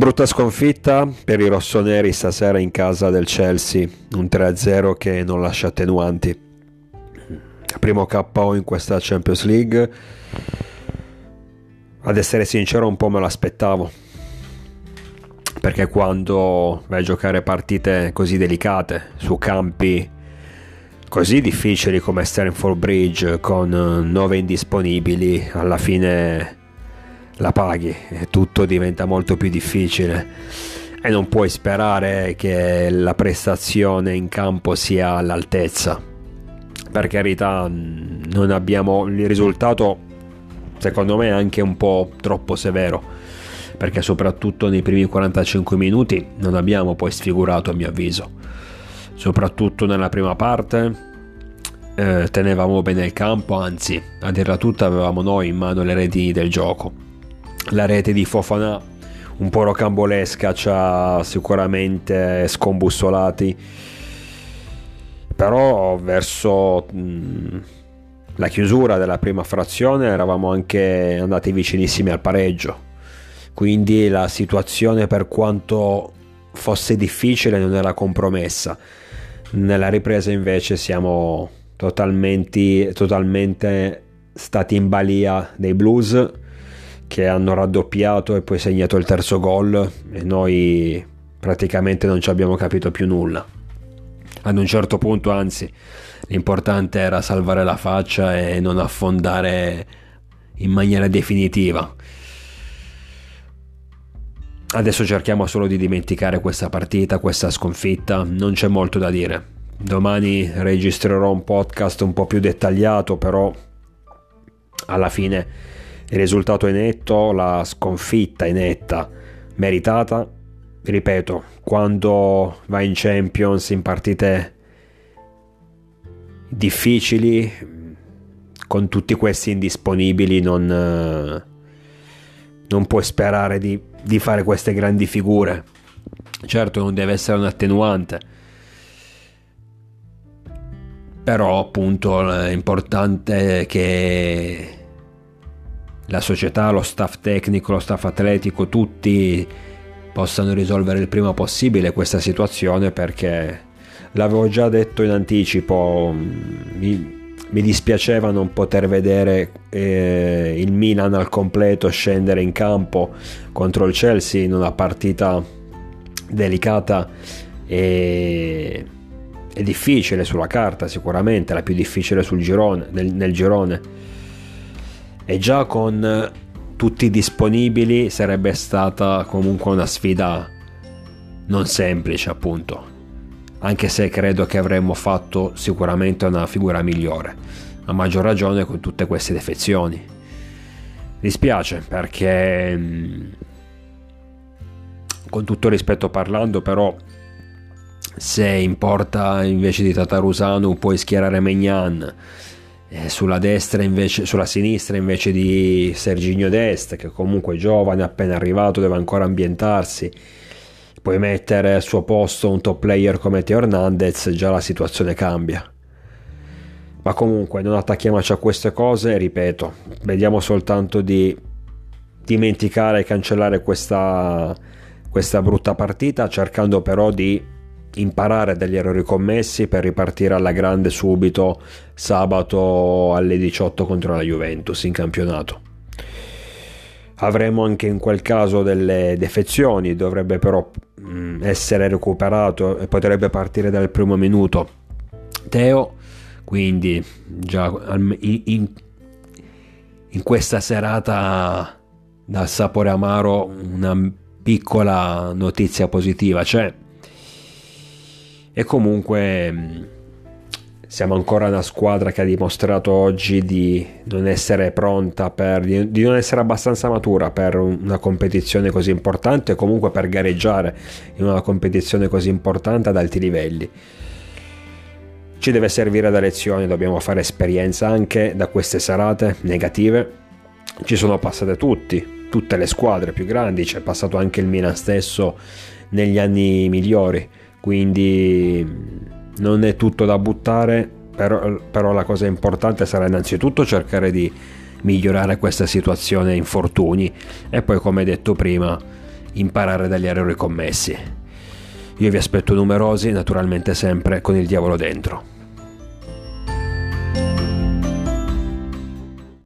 Brutta sconfitta per i rossoneri stasera in casa del Chelsea, un 3-0 che non lascia attenuanti. Primo KO in questa Champions League. Ad essere sincero un po' me l'aspettavo. Perché quando vai a giocare partite così delicate su campi così difficili come Stanford Bridge con 9 indisponibili, alla fine la paghi e tutto diventa molto più difficile. E non puoi sperare che la prestazione in campo sia all'altezza. Per carità, non abbiamo il risultato secondo me anche un po' troppo severo. Perché soprattutto nei primi 45 minuti non abbiamo poi sfigurato a mio avviso. Soprattutto nella prima parte eh, tenevamo bene il campo anzi a dirla tutta avevamo noi in mano le reti del gioco la rete di Fofana un po' rocambolesca ci ha sicuramente scombussolati. Però verso mh, la chiusura della prima frazione eravamo anche andati vicinissimi al pareggio. Quindi la situazione per quanto fosse difficile non era compromessa. Nella ripresa invece siamo totalmente, totalmente stati in balia dei blues che hanno raddoppiato e poi segnato il terzo gol e noi praticamente non ci abbiamo capito più nulla. Ad un certo punto, anzi, l'importante era salvare la faccia e non affondare in maniera definitiva. Adesso cerchiamo solo di dimenticare questa partita, questa sconfitta, non c'è molto da dire. Domani registrerò un podcast un po' più dettagliato, però alla fine il risultato è netto, la sconfitta è netta, meritata. Ripeto, quando vai in Champions in partite difficili, con tutti questi indisponibili, non, non puoi sperare di, di fare queste grandi figure. Certo, non deve essere un attenuante però appunto è importante che la società, lo staff tecnico, lo staff atletico, tutti possano risolvere il prima possibile questa situazione perché l'avevo già detto in anticipo, mi, mi dispiaceva non poter vedere eh, il Milan al completo scendere in campo contro il Chelsea in una partita delicata e, difficile sulla carta sicuramente, la più difficile sul girone, nel, nel girone e già con tutti disponibili sarebbe stata comunque una sfida non semplice appunto. Anche se credo che avremmo fatto sicuramente una figura migliore a maggior ragione con tutte queste defezioni. Dispiace perché mm, con tutto rispetto parlando però se in porta invece di Tatarusano puoi schierare Megnan eh, sulla invece, sulla sinistra invece di Serginio Dest, che comunque è giovane, appena arrivato, deve ancora ambientarsi. Puoi mettere al suo posto un top player come Teo Hernandez, già la situazione cambia. Ma comunque non attacchiamoci a queste cose, ripeto, vediamo soltanto di dimenticare e cancellare questa, questa brutta partita, cercando però di imparare dagli errori commessi per ripartire alla grande subito sabato alle 18 contro la Juventus in campionato. Avremo anche in quel caso delle defezioni, dovrebbe però mm, essere recuperato e potrebbe partire dal primo minuto. Teo, quindi già in, in questa serata dal sapore amaro una piccola notizia positiva c'è e comunque mm, siamo ancora una squadra che ha dimostrato oggi di non essere pronta per, di non essere abbastanza matura per una competizione così importante e comunque per gareggiare in una competizione così importante ad alti livelli. Ci deve servire da lezione dobbiamo fare esperienza anche da queste serate negative. Ci sono passate tutti tutte le squadre più grandi c'è passato anche il Milan stesso negli anni migliori quindi non è tutto da buttare, però, però la cosa importante sarà innanzitutto cercare di migliorare questa situazione infortuni e poi come detto prima imparare dagli errori commessi. Io vi aspetto numerosi, naturalmente sempre con il diavolo dentro.